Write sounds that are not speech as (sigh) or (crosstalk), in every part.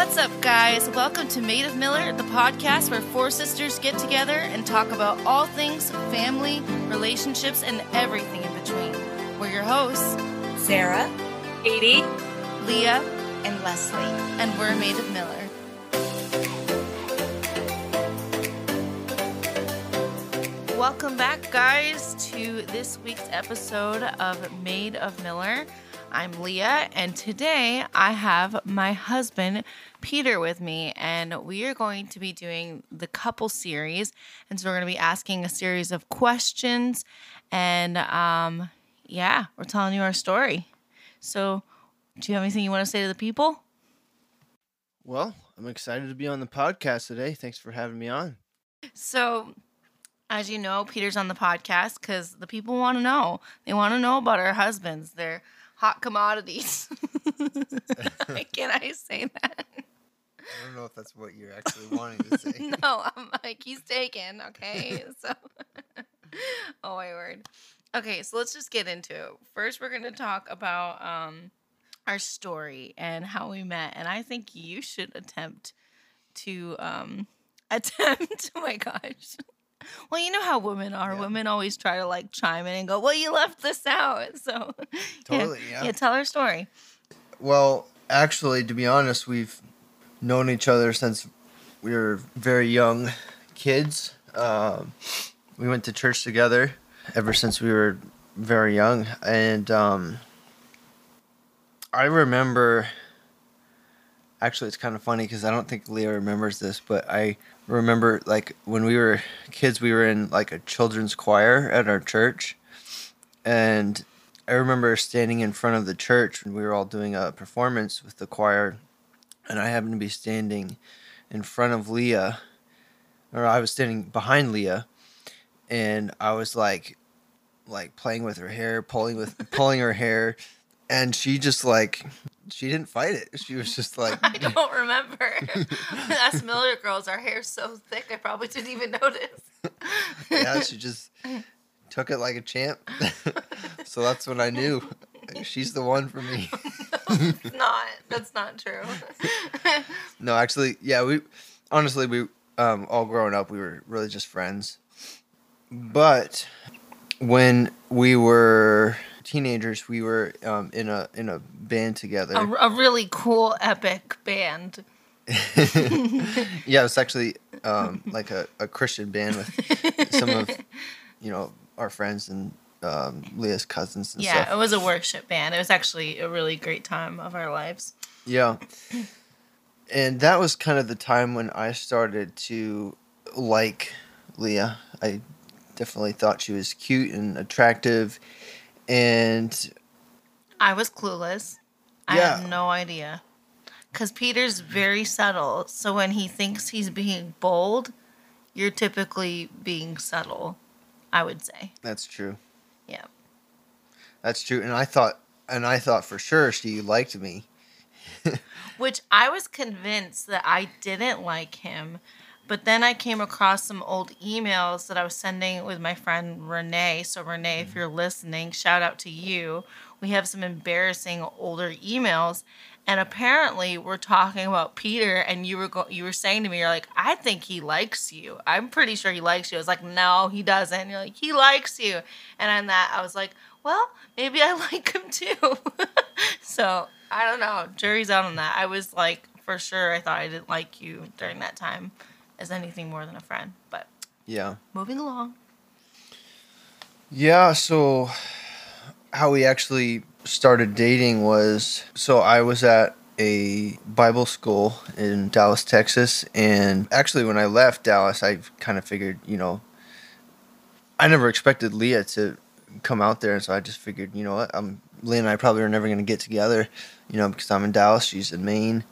What's up, guys? Welcome to Maid of Miller, the podcast where four sisters get together and talk about all things family, relationships, and everything in between. We're your hosts, Sarah, Katie, Leah, and Leslie. and we're Maid of Miller. Welcome back, guys, to this week's episode of Maid of Miller. I'm Leah, and today I have my husband, Peter, with me, and we are going to be doing the couple series. And so we're going to be asking a series of questions, and um, yeah, we're telling you our story. So, do you have anything you want to say to the people? Well, I'm excited to be on the podcast today. Thanks for having me on. So, as you know, Peter's on the podcast because the people want to know. They want to know about our husbands. They're hot commodities. (laughs) Can I say that? I don't know if that's what you're actually wanting to say. (laughs) No, I'm like, he's taken. Okay. (laughs) So, (laughs) oh my word. Okay. So let's just get into it. First, we're going to talk about um, our story and how we met. And I think you should attempt to um, attempt. Oh my gosh. Well, you know how women are. Yeah. Women always try to like chime in and go, "Well, you left this out." So, Totally, yeah. yeah. Tell our story. Well, actually, to be honest, we've known each other since we were very young kids. Um, we went to church together ever since we were very young, and um, I remember. Actually, it's kind of funny because I don't think Leah remembers this, but I remember like when we were kids, we were in like a children's choir at our church, and I remember standing in front of the church when we were all doing a performance with the choir, and I happened to be standing in front of Leah, or I was standing behind Leah, and I was like, like playing with her hair, pulling with (laughs) pulling her hair, and she just like she didn't fight it. She was just like, (laughs) I don't remember. (laughs) Us Miller girls, our hair's so thick, I probably didn't even notice. yeah, she just took it like a champ. so that's when I knew she's the one for me. It's not. That's not true. (laughs) No, actually, yeah, we honestly we um all growing up we were really just friends. But when we were teenagers, we were um in a in a band together. a, a really cool, epic band. (laughs) yeah, it's actually um like a, a Christian band with some of (laughs) you know our friends and um Leah's cousins and stuff. Yeah, stuff. it was a worship band. It was actually a really great time of our lives. Yeah. And that was kind of the time when I started to like Leah. I definitely thought she was cute and attractive. And I was clueless. I Yeah. had no idea. Because Peter's very subtle. So when he thinks he's being bold, you're typically being subtle, I would say. that's true. Yeah. That's true. And I thought and I thought for sure she liked me. (laughs) Which I was convinced that I didn't like him. But then I came across some old emails that I was sending with my friend Renee. So, Renee, if mm-hmm. you're listening, shout out to you. We have some embarrassing older emails. And apparently, we're talking about Peter, and you were go- you were saying to me, "You're like, I think he likes you. I'm pretty sure he likes you." I was like, "No, he doesn't." And you're like, "He likes you," and on that, I was like, "Well, maybe I (laughs) like him too." (laughs) so I don't know. Jury's out on that. I was like, for sure, I thought I didn't like you during that time as anything more than a friend. But Yeah. moving along. Yeah, so how we actually started dating was so I was at a Bible school in Dallas, Texas, and actually when I left Dallas, I kind of figured, you know, I never expected Leah to come out there, and so I just figured, you know what, I'm Leah and I probably are never going to get together, you know, because I'm in Dallas, she's in Maine,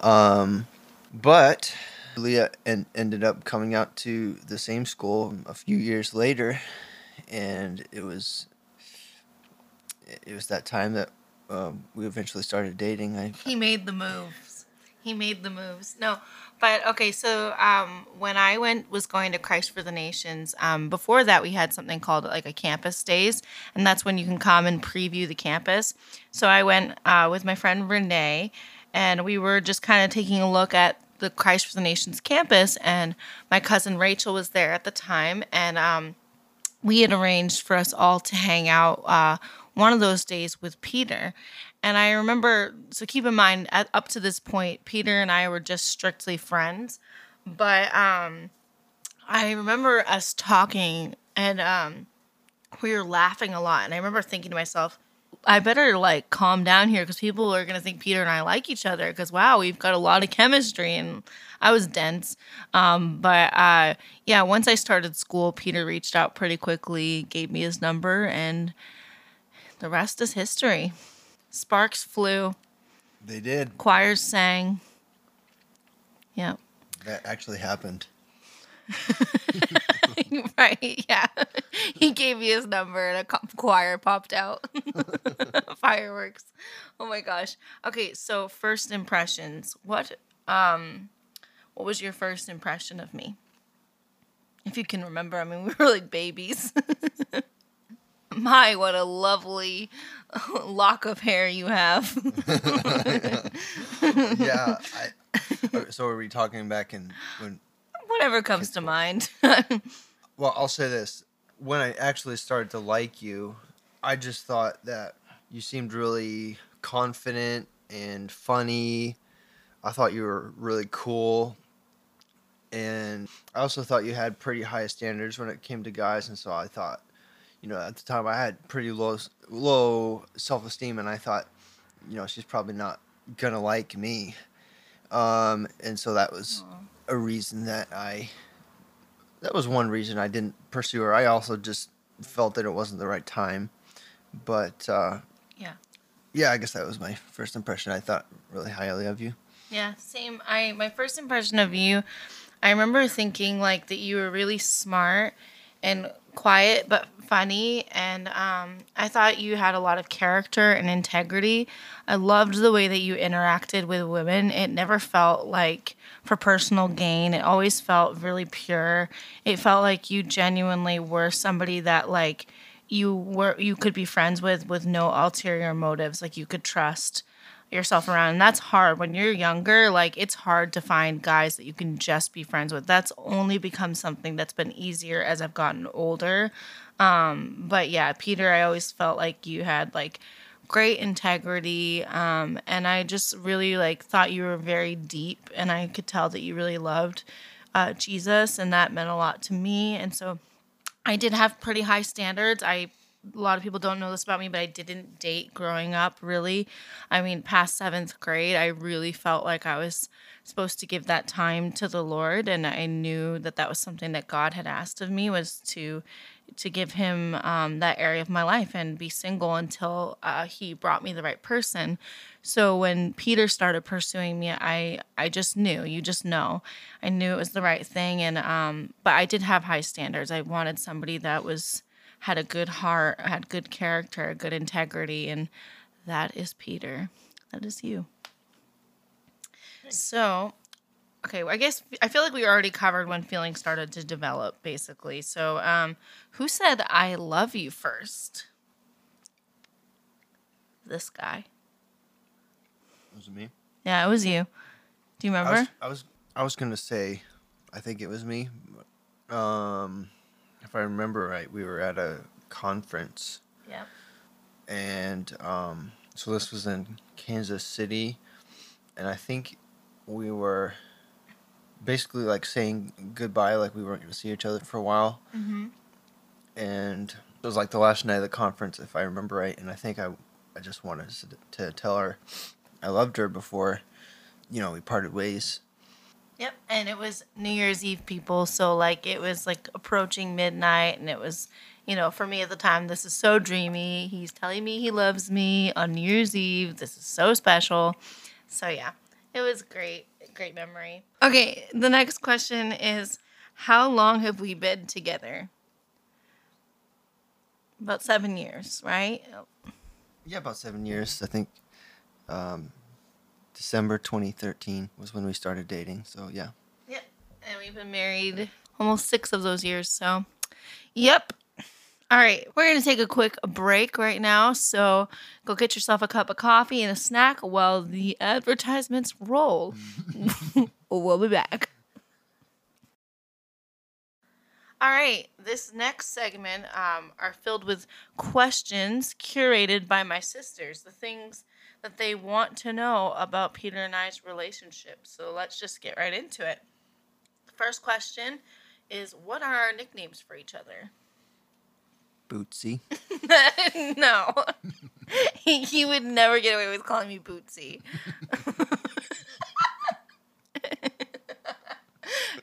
um, but Leah en- ended up coming out to the same school a few years later, and it was it was that time that um, we eventually started dating. I He made the moves. He made the moves. No, but okay. So um, when I went was going to Christ for the Nations. Um, before that, we had something called like a campus days, and that's when you can come and preview the campus. So I went uh, with my friend Renee, and we were just kind of taking a look at the Christ for the Nations campus, and my cousin Rachel was there at the time, and um, we had arranged for us all to hang out uh, one of those days with Peter. And I remember, so keep in mind, at, up to this point, Peter and I were just strictly friends. But um, I remember us talking and um, we were laughing a lot. And I remember thinking to myself, I better like calm down here because people are to think Peter and I like each other because wow, we've got a lot of chemistry. And I was dense. Um, but uh, yeah, once I started school, Peter reached out pretty quickly, gave me his number, and the rest is history. Sparks flew, They did. choirs sang. Yep. That actually happened. (laughs) right, yeah. He gave me his number and a choir popped out. (laughs) Fireworks. Oh my gosh. Okay, so first impressions. What um what was your first impression of me? If you can remember, I mean we (laughs) were like babies. (laughs) My, what a lovely (laughs) lock of hair you have. (laughs) yeah. I, uh, so are we talking back in when? Whatever comes to mind. Well, I'll say this: when I actually started to like you, I just thought that you seemed really confident and funny. I thought you were really cool. And I also thought you had pretty high standards when it came to guys, and so I thought, you know, at the time I had pretty low low self esteem, and I thought, you know, she's probably not gonna like me, um, and so that was a reason that I. That was one reason I didn't pursue her. I also just felt that it wasn't the right time, but uh, yeah. yeah, I guess that was my first impression. I thought really highly of you. Yeah, same. I my first impression of you, I remember thinking like that you were really smart and quiet but funny and um, I thought you had a lot of character and integrity. I loved the way that you interacted with women. It never felt like for personal gain. It always felt really pure. It felt like you genuinely were somebody that like you were you could be friends with with no ulterior motives. Like you could trust yourself around and that's hard when you're younger like it's hard to find guys that you can just be friends with that's only become something that's been easier as i've gotten older um but yeah peter i always felt like you had like great integrity um and i just really like thought you were very deep and i could tell that you really loved uh jesus and that meant a lot to me and so i did have pretty high standards i a lot of people don't know this about me, but I didn't date growing up really. I mean, past seventh grade, I really felt like I was supposed to give that time to the Lord, and I knew that that was something that God had asked of me was to to give Him um, that area of my life and be single until uh, He brought me the right person. So when Peter started pursuing me, I I just knew. You just know. I knew it was the right thing, and um, but I did have high standards. I wanted somebody that was had a good heart, had good character, good integrity, and that is Peter. That is you. So, okay, well, I guess I feel like we already covered when feelings started to develop, basically. So, um, who said "I love you" first? This guy. Was it me? Yeah, it was you. Do you I remember? was, I was I was gonna say, I think it was me. Um, if I remember right, we were at a conference, yeah. and um, so this was in Kansas City, and I think we were basically like saying goodbye, like we weren't gonna see each other for a while, Mm-hmm. and it was like the last night of the conference, if I remember right, and I think I I just wanted to, to tell her I loved her before, you know, we parted ways. Yep, and it was New Year's Eve, people. So like it was like approaching midnight, and it was, you know, for me at the time, this is so dreamy. He's telling me he loves me on New Year's Eve. This is so special. So yeah, it was great, great memory. Okay, the next question is, how long have we been together? About seven years, right? Yeah, about seven years. I think um, December 2013 was when we started dating. So yeah. Yep. And we've been married almost six of those years. So, yep. All right, we're going to take a quick break right now. So go get yourself a cup of coffee and a snack while the advertisements roll. (laughs) we'll be back. All right, this next segment um, are filled with questions curated by my sisters, the things that they want to know about Peter and I's relationship. So let's just get right into it. First question is What are our nicknames for each other? Bootsy. (laughs) no. (laughs) he, he would never get away with calling me Bootsy.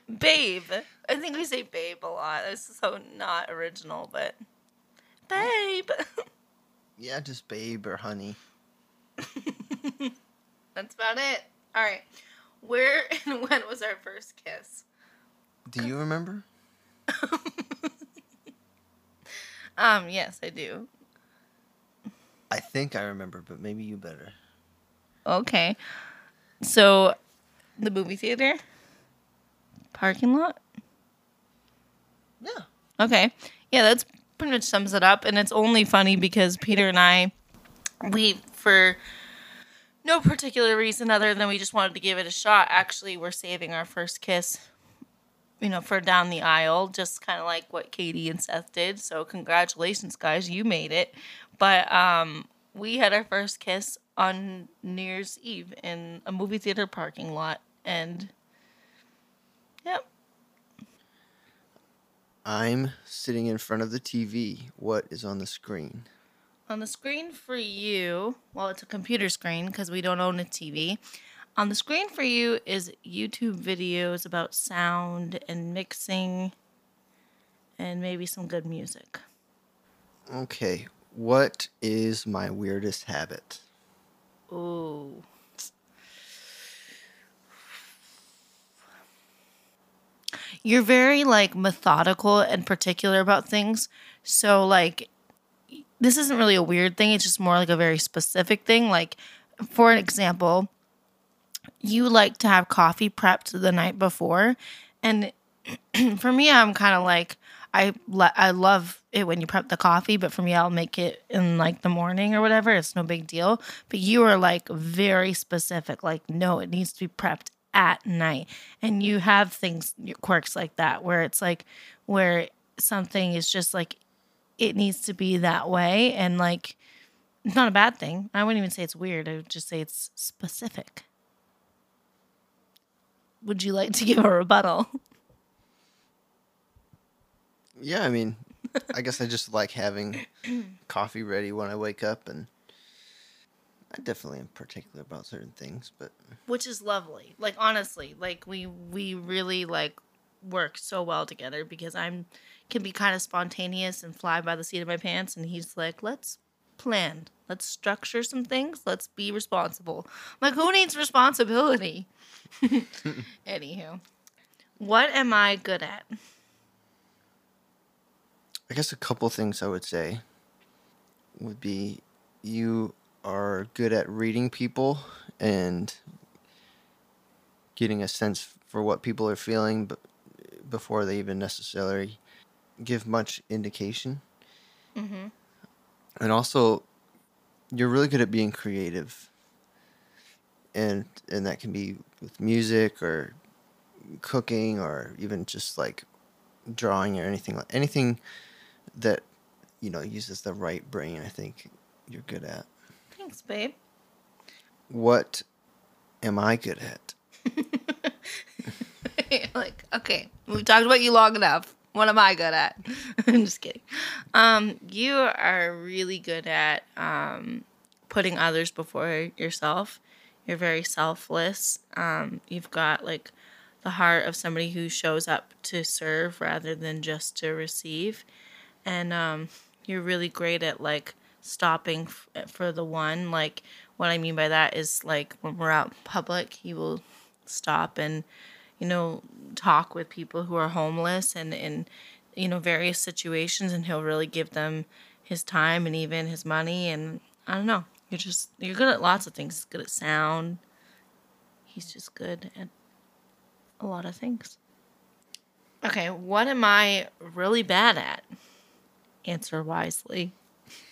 (laughs) babe. I think we say babe a lot. It's so not original, but babe. Yeah, just babe or honey. That's about it. All right. Where and when was our first kiss? Do you remember? Um, yes, I do. I think I remember, but maybe you better. Okay. So, the movie theater? Parking lot? Yeah. Okay. Yeah, that's pretty much sums it up. And it's only funny because Peter and I, we, for no particular reason other than we just wanted to give it a shot, actually, we're saving our first kiss, you know, for down the aisle, just kind of like what Katie and Seth did. So, congratulations, guys. You made it. But, um, we had our first kiss on New Year's Eve in a movie theater parking lot. And, yep. I'm sitting in front of the TV. What is on the screen? On the screen for you, well, it's a computer screen because we don't own a TV. On the screen for you is YouTube videos about sound and mixing and maybe some good music. Okay. What is my weirdest habit? Ooh. You're very like methodical and particular about things. So like this isn't really a weird thing, it's just more like a very specific thing. Like for an example, you like to have coffee prepped the night before and (clears throat) for me I'm kind of like I I love it when you prep the coffee, but for me, I'll make it in like the morning or whatever. It's no big deal. But you are like very specific. Like, no, it needs to be prepped at night. And you have things, quirks like that, where it's like, where something is just like, it needs to be that way. And like, it's not a bad thing. I wouldn't even say it's weird. I would just say it's specific. Would you like to give a rebuttal? Yeah, I mean, I guess I just like having (clears throat) coffee ready when I wake up, and I definitely am particular about certain things, but which is lovely. Like honestly, like we we really like work so well together because I'm can be kind of spontaneous and fly by the seat of my pants, and he's like, let's plan, let's structure some things, let's be responsible. I'm like, who needs responsibility? (laughs) Anywho, what am I good at? I guess a couple things I would say would be you are good at reading people and getting a sense for what people are feeling but before they even necessarily give much indication. Mm-hmm. And also you're really good at being creative. And and that can be with music or cooking or even just like drawing or anything like anything that you know uses the right brain i think you're good at Thanks, babe. what am i good at (laughs) like, okay, we've talked about you long enough. What am I good at? (laughs) I'm just kidding. Um, you are really good at um, putting others before yourself. You're very selfless. Um, you've got like the heart of somebody who shows up to serve rather than just to receive. And um, you're really great at like stopping f- for the one. Like, what I mean by that is like when we're out in public, he will stop and you know, talk with people who are homeless and in, you know, various situations, and he'll really give them his time and even his money. And I don't know, you're just you're good at lots of things. He's good at sound. He's just good at a lot of things. Okay, what am I really bad at? Answer wisely.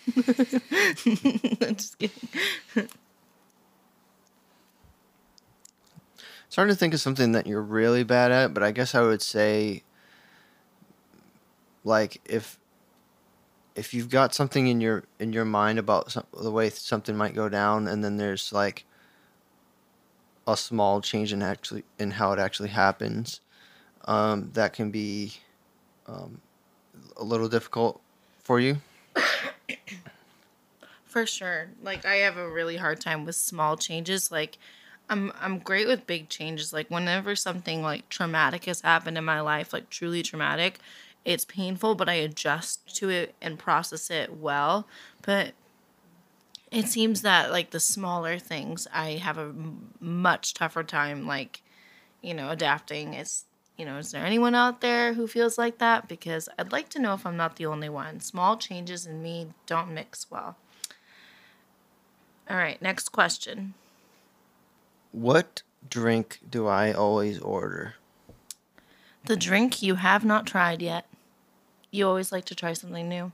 (laughs) Just kidding. It's hard to think of something that you're really bad at, but I guess I would say like if if you've got something in your in your mind about some, the way something might go down and then there's like a small change in actually in how it actually happens um, that can be um, a little difficult for you (coughs) For sure. Like I have a really hard time with small changes. Like I'm I'm great with big changes. Like whenever something like traumatic has happened in my life, like truly traumatic, it's painful, but I adjust to it and process it well. But it seems that like the smaller things I have a m- much tougher time like you know adapting. Is you know, is there anyone out there who feels like that? Because I'd like to know if I'm not the only one. Small changes in me don't mix well. All right, next question. what drink do i always order The drink you have not tried yet. You always like to try something new.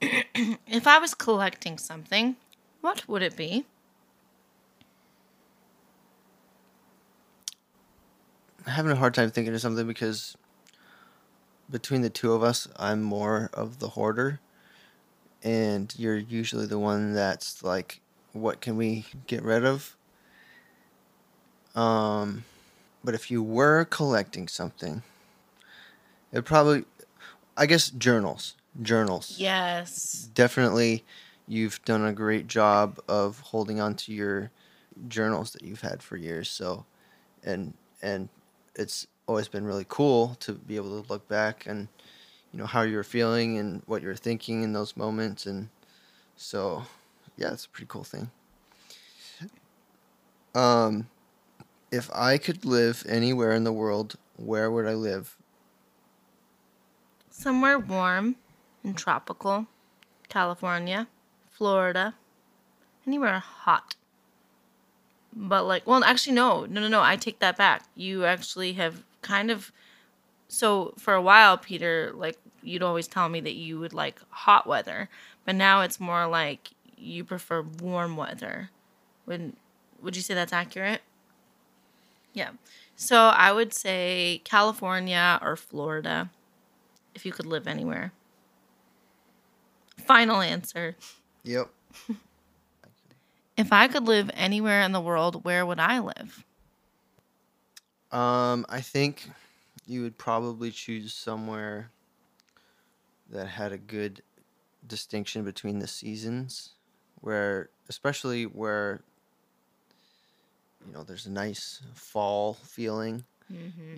(clears throat) if I was collecting something, what would it be? I'm having a hard time thinking of something because between the two of us, I'm more of the hoarder, and you're usually the one that's like, "What can we get rid of?" Um, but if you were collecting something, it probably, I guess, journals. Journals Yes. definitely you've done a great job of holding on to your journals that you've had for years so and and it's always been really cool to be able to look back and you know how you're feeling and what you're thinking in those moments and so yeah it's a pretty cool thing um if i could live anywhere in the world where would i live Somewhere warm and tropical. California, Florida, anywhere hot. But like, well, actually, no, no, no, no. I take that back. You actually have kind of. So for a while, Peter, like you'd always tell me that you would like hot weather, but now it's more like you prefer warm weather. Would Would you say that's accurate? Yeah. So I would say California or Florida, if you could live anywhere. Final answer. yep If I could live anywhere in the world, where would I live? Um, I think you would probably choose somewhere that had a good distinction between the seasons, where especially where you know there's a nice fall feeling.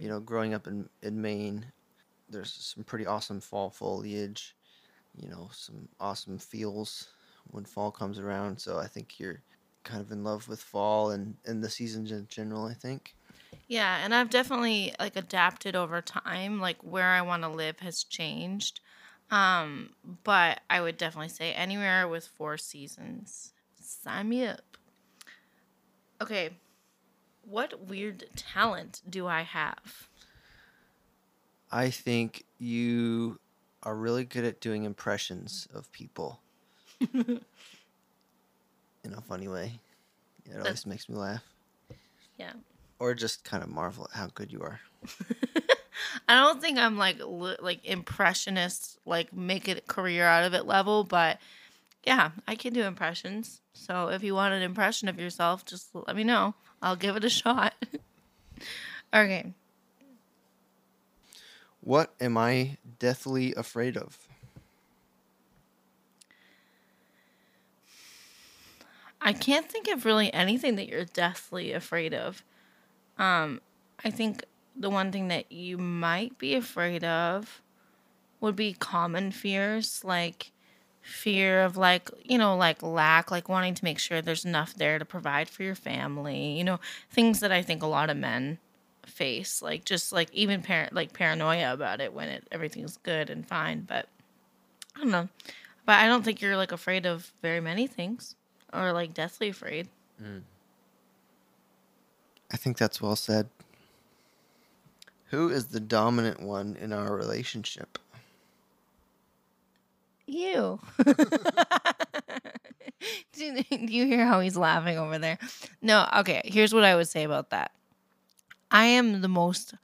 You know, growing up in in Maine, there's some pretty awesome fall foliage. You know, some awesome feels when fall comes around. So I think you're kind of in love with fall and and the seasons in general. I think. Yeah, and I've definitely like adapted over time. Like where I want to live has changed. Um, but I would definitely say anywhere with four seasons. Sign me up. Okay. What weird talent do I have? I think you are really good at doing impressions of people (laughs) in a funny way. It always makes me laugh. Yeah. Or just kind of marvel at how good you are. (laughs) I don't think I'm like like impressionist, like make a career out of it level, but yeah, I can do impressions. So if you want an impression of yourself, just let me know. I'll give it a (laughs) shot. okay. What am I deathly afraid of? I can't think of really anything that you're deathly afraid of. Um, I think the one thing that you might be afraid of would be common fears, like fear of like, you know, like lack, like wanting to make sure there's enough there to provide for your family, you know, things that I think a lot of men face, like just like even parent like paranoia about it when it everything's good and fine, but I don't know. But I don't think you're like afraid of very many things or like deathly afraid. Mm. I think that's well said. Who is the dominant one in our relationship? You. do, (laughs) (laughs) do you hear how he's laughing over there? No, okay. Here's what I would say about that. I am the most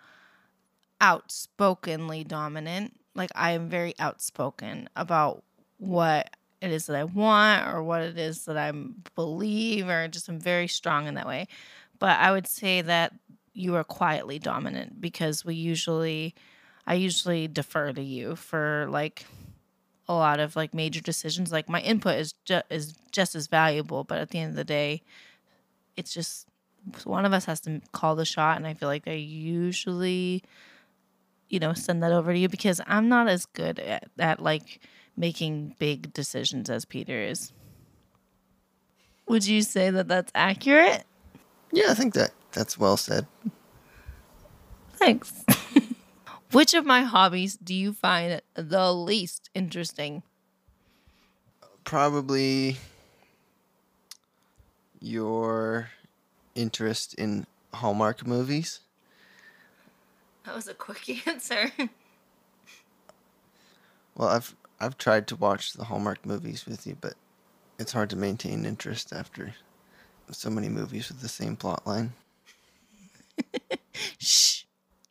outspokenly dominant. Like I am very outspoken about what it is that I want or what it is that I believe or just I'm very strong in that way. But I would say that you are quietly dominant because we usually I usually defer to you for like a lot of like major decisions. Like my input is ju- is just as valuable, but at the end of the day, it's just one of us has to call the shot, and I feel like I usually, you know, send that over to you because I'm not as good at, at like making big decisions as Peter is. Would you say that that's accurate? Yeah, I think that that's well said. Thanks. (laughs) Which of my hobbies do you find the least interesting? Probably your interest in Hallmark movies. That was a quick (laughs) answer. Well, I've I've tried to watch the Hallmark movies with you, but it's hard to maintain interest after so many movies with the same plot line. (laughs) Shh.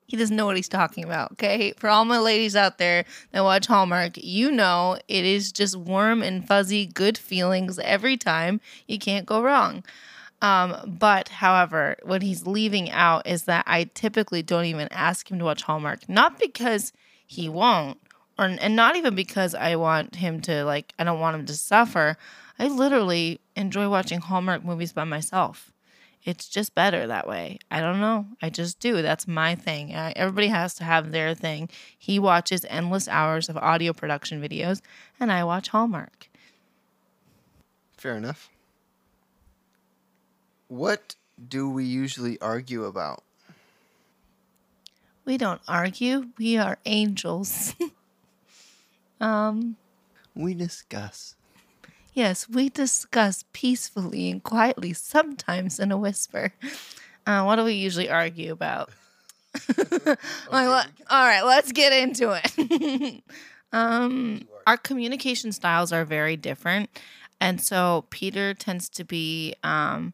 He doesn't know what he's talking about, okay? For all my ladies out there that watch Hallmark, you know it is just warm and fuzzy, good feelings every time. You can't go wrong. Um, but however, what he's leaving out is that I typically don't even ask him to watch Hallmark, not because he won't, or and not even because I want him to like I don't want him to suffer. I literally enjoy watching Hallmark movies by myself. It's just better that way. I don't know. I just do. That's my thing. I, everybody has to have their thing. He watches endless hours of audio production videos, and I watch Hallmark. Fair enough. What do we usually argue about? We don't argue. We are angels. (laughs) um, We discuss. yes, we discuss peacefully and quietly, sometimes in a whisper. Uh, what do we usually argue about? (laughs) like, let- all right, let's get into it. (laughs) um, our communication styles are very different, and so Peter tends to be um,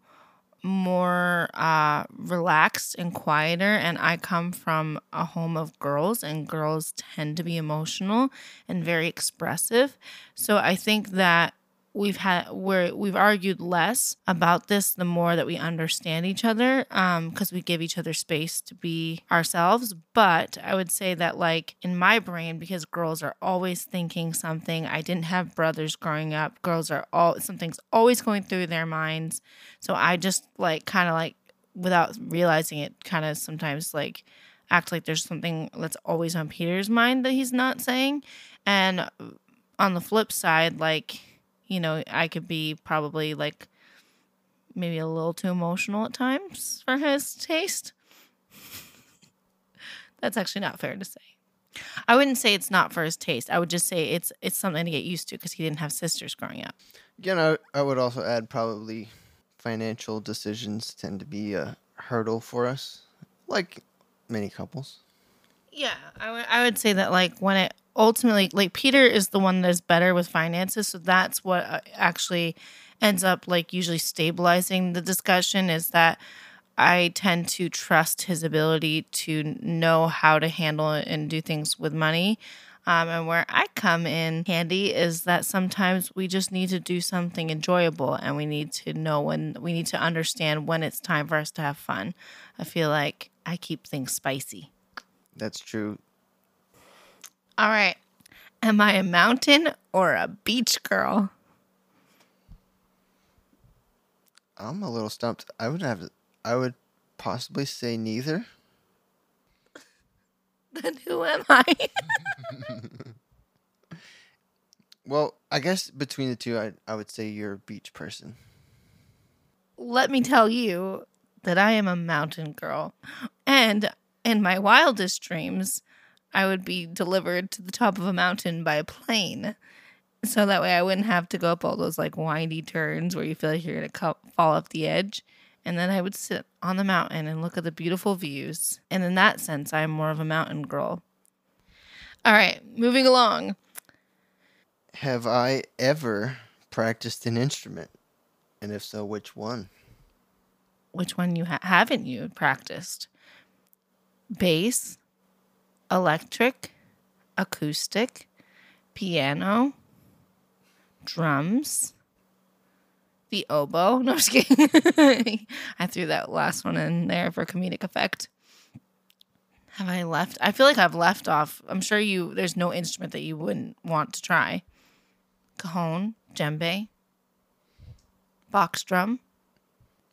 more uh, relaxed and quieter, and I come from a home of girls, and girls tend to be emotional and very expressive. So I think that we've had we're we've argued less about this the more that we understand each other um because we give each other space to be ourselves. But i would say that like in my brain because girls are always thinking something i didn't have brothers growing up girls are all something's always going through their minds. So i just like kind of like without realizing it kind of sometimes like act like there's something that's always on peter's mind that he's not saying. And on the flip side like you know, I could be probably like maybe a little too emotional at times for his taste. (laughs) That's actually not fair to say. I wouldn't say it's not for his taste. I would just say it's it's something to get used to because he didn't have sisters growing up. Again, I, I would also add probably financial decisions tend to be a hurdle for us, like many couples. Yeah, I would I would say that like when it ultimately like Peter is the one that's better with finances, so that's what uh, actually ends up like usually stabilizing the discussion is that I tend to trust his ability to know how to handle and do things with money. Um, and where I come in handy is that sometimes we just need to do something enjoyable and we need to know when we need to understand when it's time for us to have fun. I feel like I keep things spicy. That's true. All right. Am I a mountain or a beach girl? I'm a little stumped. I would have. I would possibly say neither. (laughs) Then who am I? (laughs) Well, I guess between the two, I I would say you're a beach person. Let me tell you that I am a mountain girl. And in my wildest dreams, I would be delivered to the top of a mountain by a plane. So that way I wouldn't have to go up all those like windy turns where you feel like you're going to co- fall off the edge. And then I would sit on the mountain and look at the beautiful views. And in that sense, I'm more of a mountain girl. All right, moving along. Have I ever practiced an instrument? And if so, which one? Which one you ha- haven't you practiced? Bass, electric, acoustic, piano, drums, the oboe. (laughs) No, I'm just kidding. I threw that last one in there for comedic effect. Have I left? I feel like I've left off. I'm sure you. There's no instrument that you wouldn't want to try. Cajon, djembe, box drum.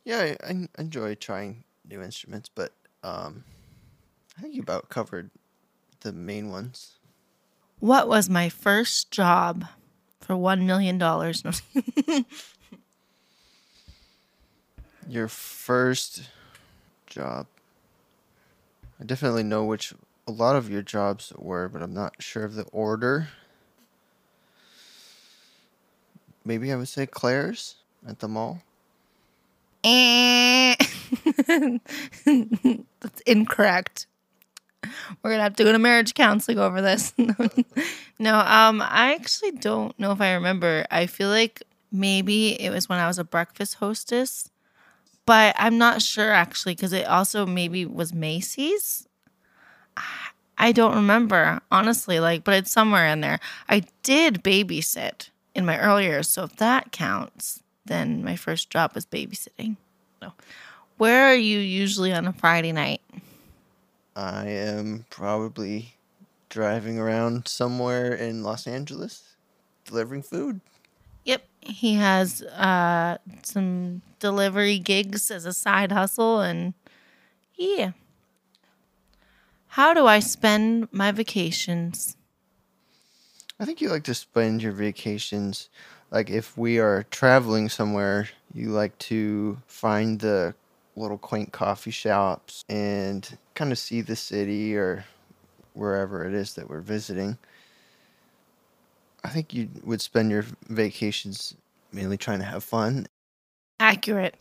Yeah, I, enjoy trying new instruments, but um, I think you about covered the main ones. What was my first job for one million dollars? No, (laughs) Your first job. I definitely know which a lot of your jobs were, but I'm not sure of the order. Maybe I would say Claire's at the mall. Eh. (laughs) That's incorrect. We're gonna have to go to marriage counseling over this. (laughs) no, um, I actually don't know if I remember. I feel like maybe it was when I was a breakfast hostess, but I'm not sure actually because it also maybe was Macy's. I don't remember honestly, like, but it's somewhere in there. I did babysit in my earlier so if that counts, then my first job was babysitting. So, where are you usually on a Friday night? I am probably driving around somewhere in Los Angeles delivering food. Yep, he has uh, some delivery gigs as a side hustle, and yeah. How do I spend my vacations? I think you like to spend your vacations like if we are traveling somewhere, you like to find the little quaint coffee shops and kind of see the city or wherever it is that we're visiting. I think you would spend your vacations mainly trying to have fun. Accurate.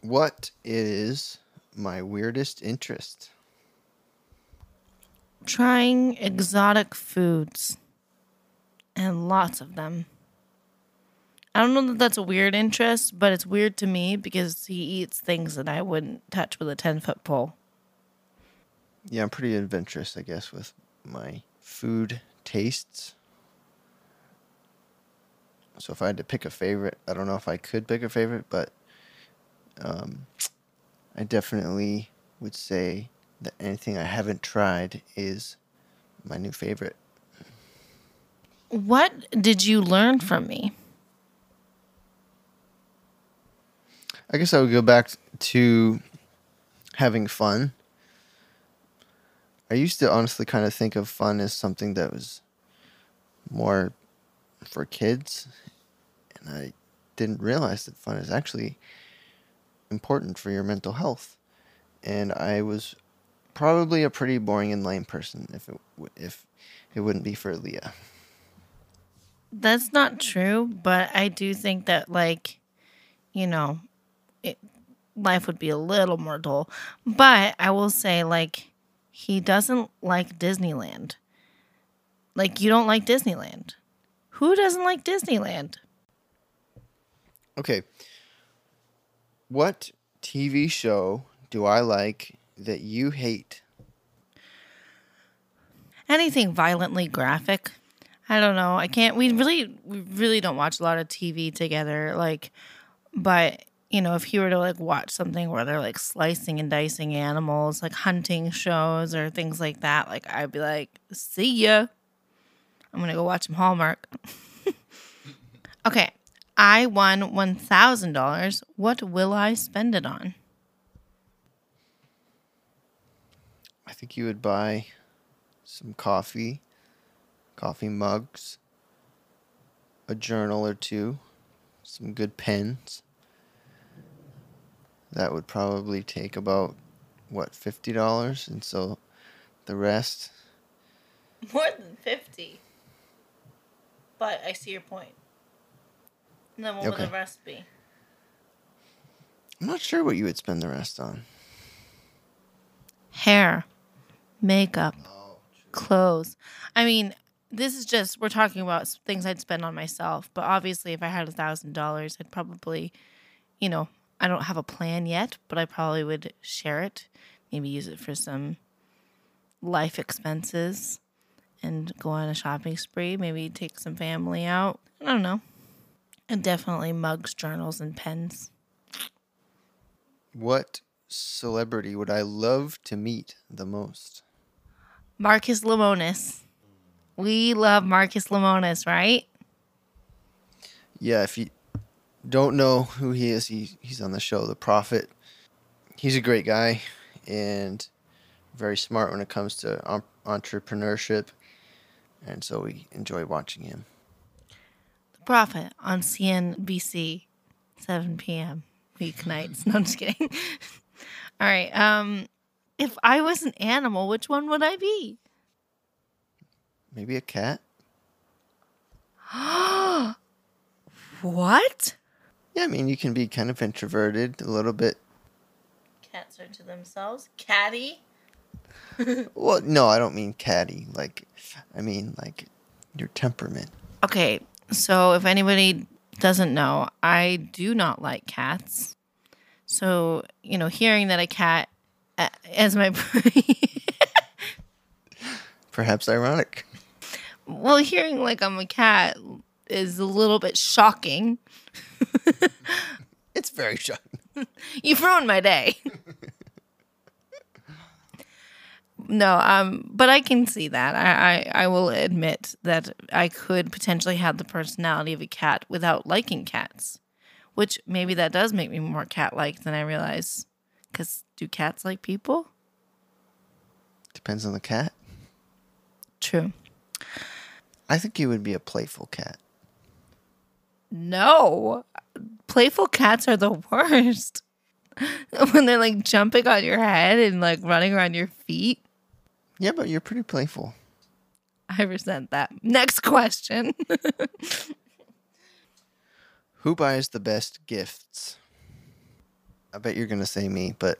What is my weirdest interest? Trying exotic foods and lots of them. I don't know that that's a weird interest, but it's weird to me because he eats things that I wouldn't touch with a 10 foot pole. Yeah, I'm pretty adventurous, I guess, with my food tastes. So if I had to pick a favorite, I don't know if I could pick a favorite, but um, I definitely would say that anything I haven't tried is my new favorite. What did you learn from me? I guess I would go back to having fun. I used to honestly kind of think of fun as something that was more for kids, and I didn't realize that fun is actually important for your mental health. And I was probably a pretty boring and lame person if it if it wouldn't be for Leah. That's not true, but I do think that like, you know, it, life would be a little more dull. But I will say like he doesn't like Disneyland. Like you don't like Disneyland. Who doesn't like Disneyland? Okay. What TV show do I like that you hate? Anything violently graphic. I don't know. I can't we really we really don't watch a lot of TV together like but you know, if he were to like watch something where they're like slicing and dicing animals, like hunting shows or things like that, like I'd be like, "See ya." I'm to go watch some Hallmark. (laughs) okay. I won $1,000. What will I spend it on? I think you would buy some coffee, coffee mugs, a journal or two, some good pens. That would probably take about what fifty dollars, and so the rest. (laughs) More than 50. But I see your point. And then what would the rest be? I'm not sure what you would spend the rest on. Hair, makeup, oh, clothes. I mean, this is just we're talking about things I'd spend on myself. But obviously, if I had a thousand dollars, I'd probably, you know, I don't have a plan yet, but I probably would share it. Maybe use it for some life expenses, and go on a shopping spree. Maybe take some family out. I don't know. And definitely mugs, journals, and pens. What celebrity would I love to meet the most? Marcus Lemonis. We love Marcus Lemonis, right? Yeah, if you don't know who he is, he, he's on the show The Profit. He's a great guy and very smart when it comes to entrepreneurship. And so we enjoy watching him. The Profit on CNBC, 7 p.m. weeknights. No, I'm just kidding. (laughs) All right. Um, if I was an animal, which one would I be? Maybe a cat? (gasps) What? Yeah, I mean, you can be kind of introverted, a little bit. Cats are to themselves. Catty. (laughs) Well, no, I don't mean catty. Like, I mean, like your temperament. Okay, so if anybody doesn't know, I do not like cats. So, you know, hearing that a cat uh, as my (laughs) Perhaps ironic. well, hearing like I'm a cat is a little bit shocking. (laughs) It's very shocking. (laughs) You've ruined my day. no, um, but I can see that. I, I, I will admit that I could potentially have the personality of a cat without liking cats, which maybe that does make me more cat like than I realize. Because do cats like people? Depends on the cat. True. I think you would be a playful cat. No. Playful cats are the worst. (laughs) when they're like jumping on your head and like running around your feet. Yeah, but you're pretty playful. I resent that. Next question. (laughs) Who buys the best gifts? I bet you're gonna say me, but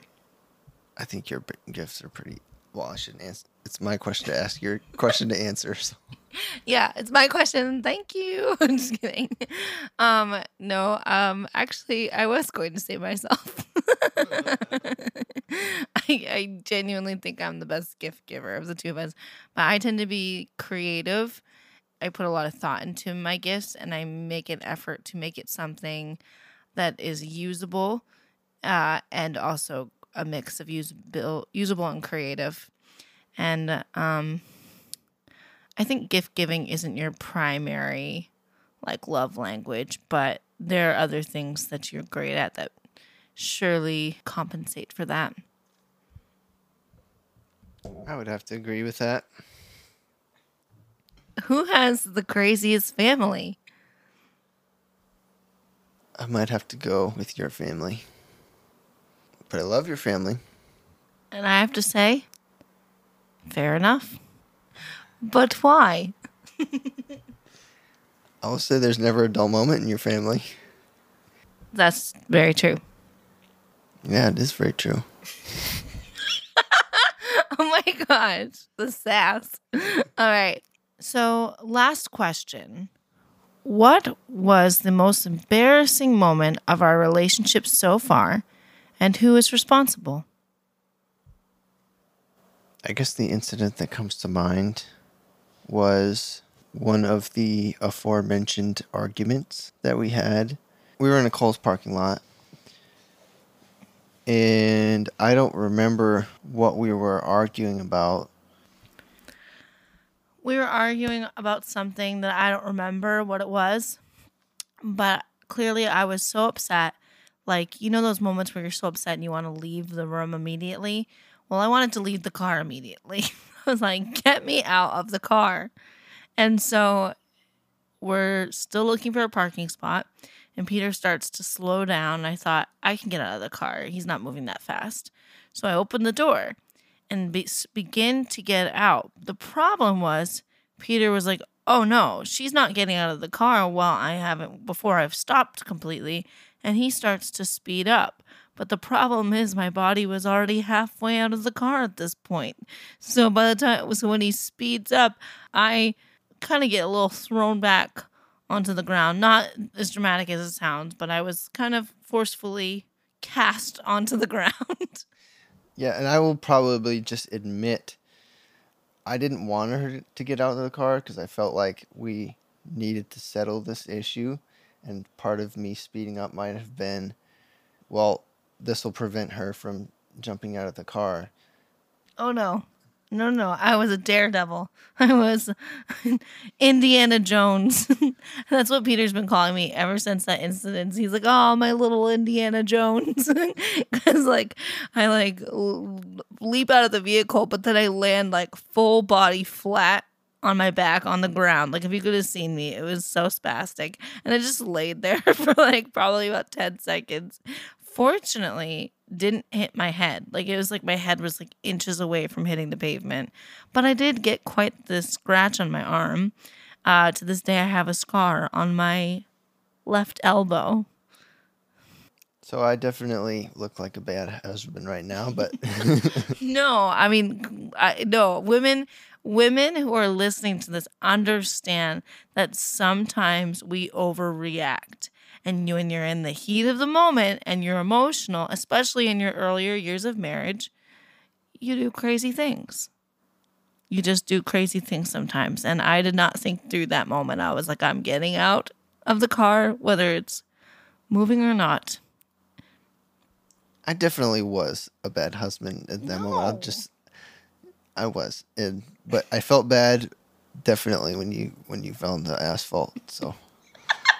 I think your gifts are pretty. Well, I shouldn't answer. It's my question to ask. Your question to answer. (laughs) So. yeah, it's my question. Thank you. (laughs) I'm just kidding. Um, no, um, actually, I was going to say myself. (laughs) I, I genuinely think I'm the best gift giver of the two of us, but I tend to be creative. I put a lot of thought into my gifts, and I make an effort to make it something that is usable, uh, and also a mix of usable, usable and creative. And um, I think gift giving isn't your primary like love language, but there are other things that you're great at that surely compensate for that. I would have to agree with that. Who has the craziest family? I might have to go with your family. But I love your family. And I have to say, fair enough. But why? (laughs) I will say there's never a dull moment in your family. That's very true. Yeah, it is very true. (laughs) Oh my gosh, the sass. (laughs) All right. So, last question. What was the most embarrassing moment of our relationship so far, and who is responsible? I guess the incident that comes to mind was one of the aforementioned arguments that we had. We were in a Coles parking lot, and I don't remember what we were arguing about. We were arguing about something that I don't remember what it was, but clearly I was so upset. Like, you know, those moments where you're so upset and you want to leave the room immediately? Well, I wanted to leave the car immediately. (laughs) I was like, get me out of the car. And so we're still looking for a parking spot, and Peter starts to slow down. I thought, I can get out of the car. He's not moving that fast. So I opened the door and be- begin to get out. The problem was Peter was like, "Oh no, she's not getting out of the car while I haven't before I've stopped completely." And he starts to speed up. But the problem is my body was already halfway out of the car at this point. So by the time so when he speeds up, I kind of get a little thrown back onto the ground. Not as dramatic as it sounds, but I was kind of forcefully cast (laughs) onto the ground. Yeah, and I will probably just admit I didn't want her to get out of the car because I felt like we needed to settle this issue. And part of me speeding up might have been, well, this will prevent her from jumping out of the car. oh no. No, no, I was a daredevil. (laughs) I was (laughs) Indiana Jones. (laughs) That's what Peter's been calling me ever since that incident. He's like, "Oh, my little Indiana Jones," because like I like leap out of the vehicle, but then I land like full body flat on my back on the ground. Like if you could have seen me, it was so spastic, and I just laid there for like probably about ten seconds. Fortunately, didn't hit my head. Like it was like my head was like inches away from hitting the pavement. But I did get quite the scratch on my arm. Uh, to this day, I have a scar on my left elbow. So I definitely look like a bad husband right now, but (laughs) (laughs) No, I mean, I, no women. Women who are listening to this understand that sometimes we overreact. And you, when you're in the heat of the moment and you're emotional, especially in your earlier years of marriage, you do crazy things. You just do crazy things sometimes. And I did not think through that moment. I was like, I'm getting out of the car, whether it's moving or not. I definitely was a bad husband at that moment. I'll just I was. And but I felt bad definitely when you when you fell on the asphalt. So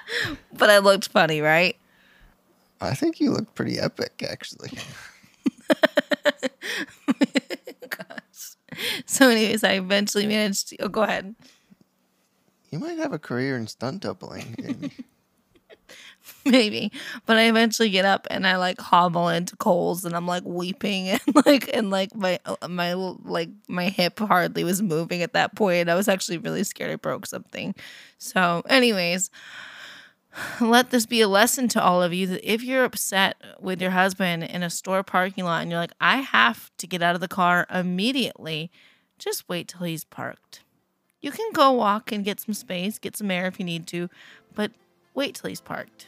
(laughs) But I looked funny, right? I think you look pretty epic actually. So, anyways, I eventually managed to. Oh, go ahead. You might have a career in stunt doubling. (laughs) Maybe, but I eventually get up and I like hobble into Coles and I'm like weeping (laughs) and like and like my uh, my like my hip hardly was moving at that point. I was actually really scared I broke something. So, anyways, (laughs) let this be a lesson to all of you that if you're upset with your husband in a store parking lot and you're like, I have to get out of the car immediately, just wait till he's parked. You can go walk and get some space, get some air if you need to, but wait till he's parked.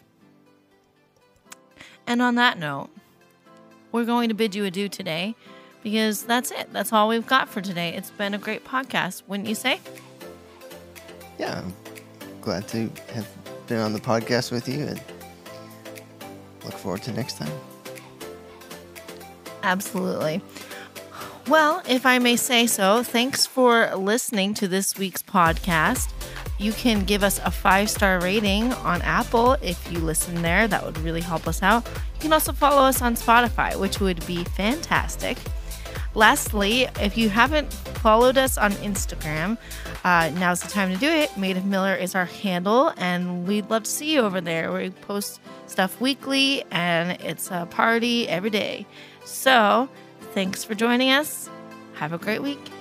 And on that note, we're going to bid you adieu today because that's it. That's all we've got for today. It's been a great podcast, wouldn't you say? yeah, I'm glad to have been on the podcast with you and look forward to next time. Absolutely. Well, if I may say so, thanks for listening to this week's podcast. You can give us a five star rating on Apple if you listen there. That would really help us out. You can also follow us on Spotify, which would be fantastic. Lastly, if you haven't followed us on Instagram, uh, now's the time to do it. Made of Miller is our handle, and we'd love to see you over there. We post stuff weekly, and it's a party every day. So, thanks for joining us. Have a great week.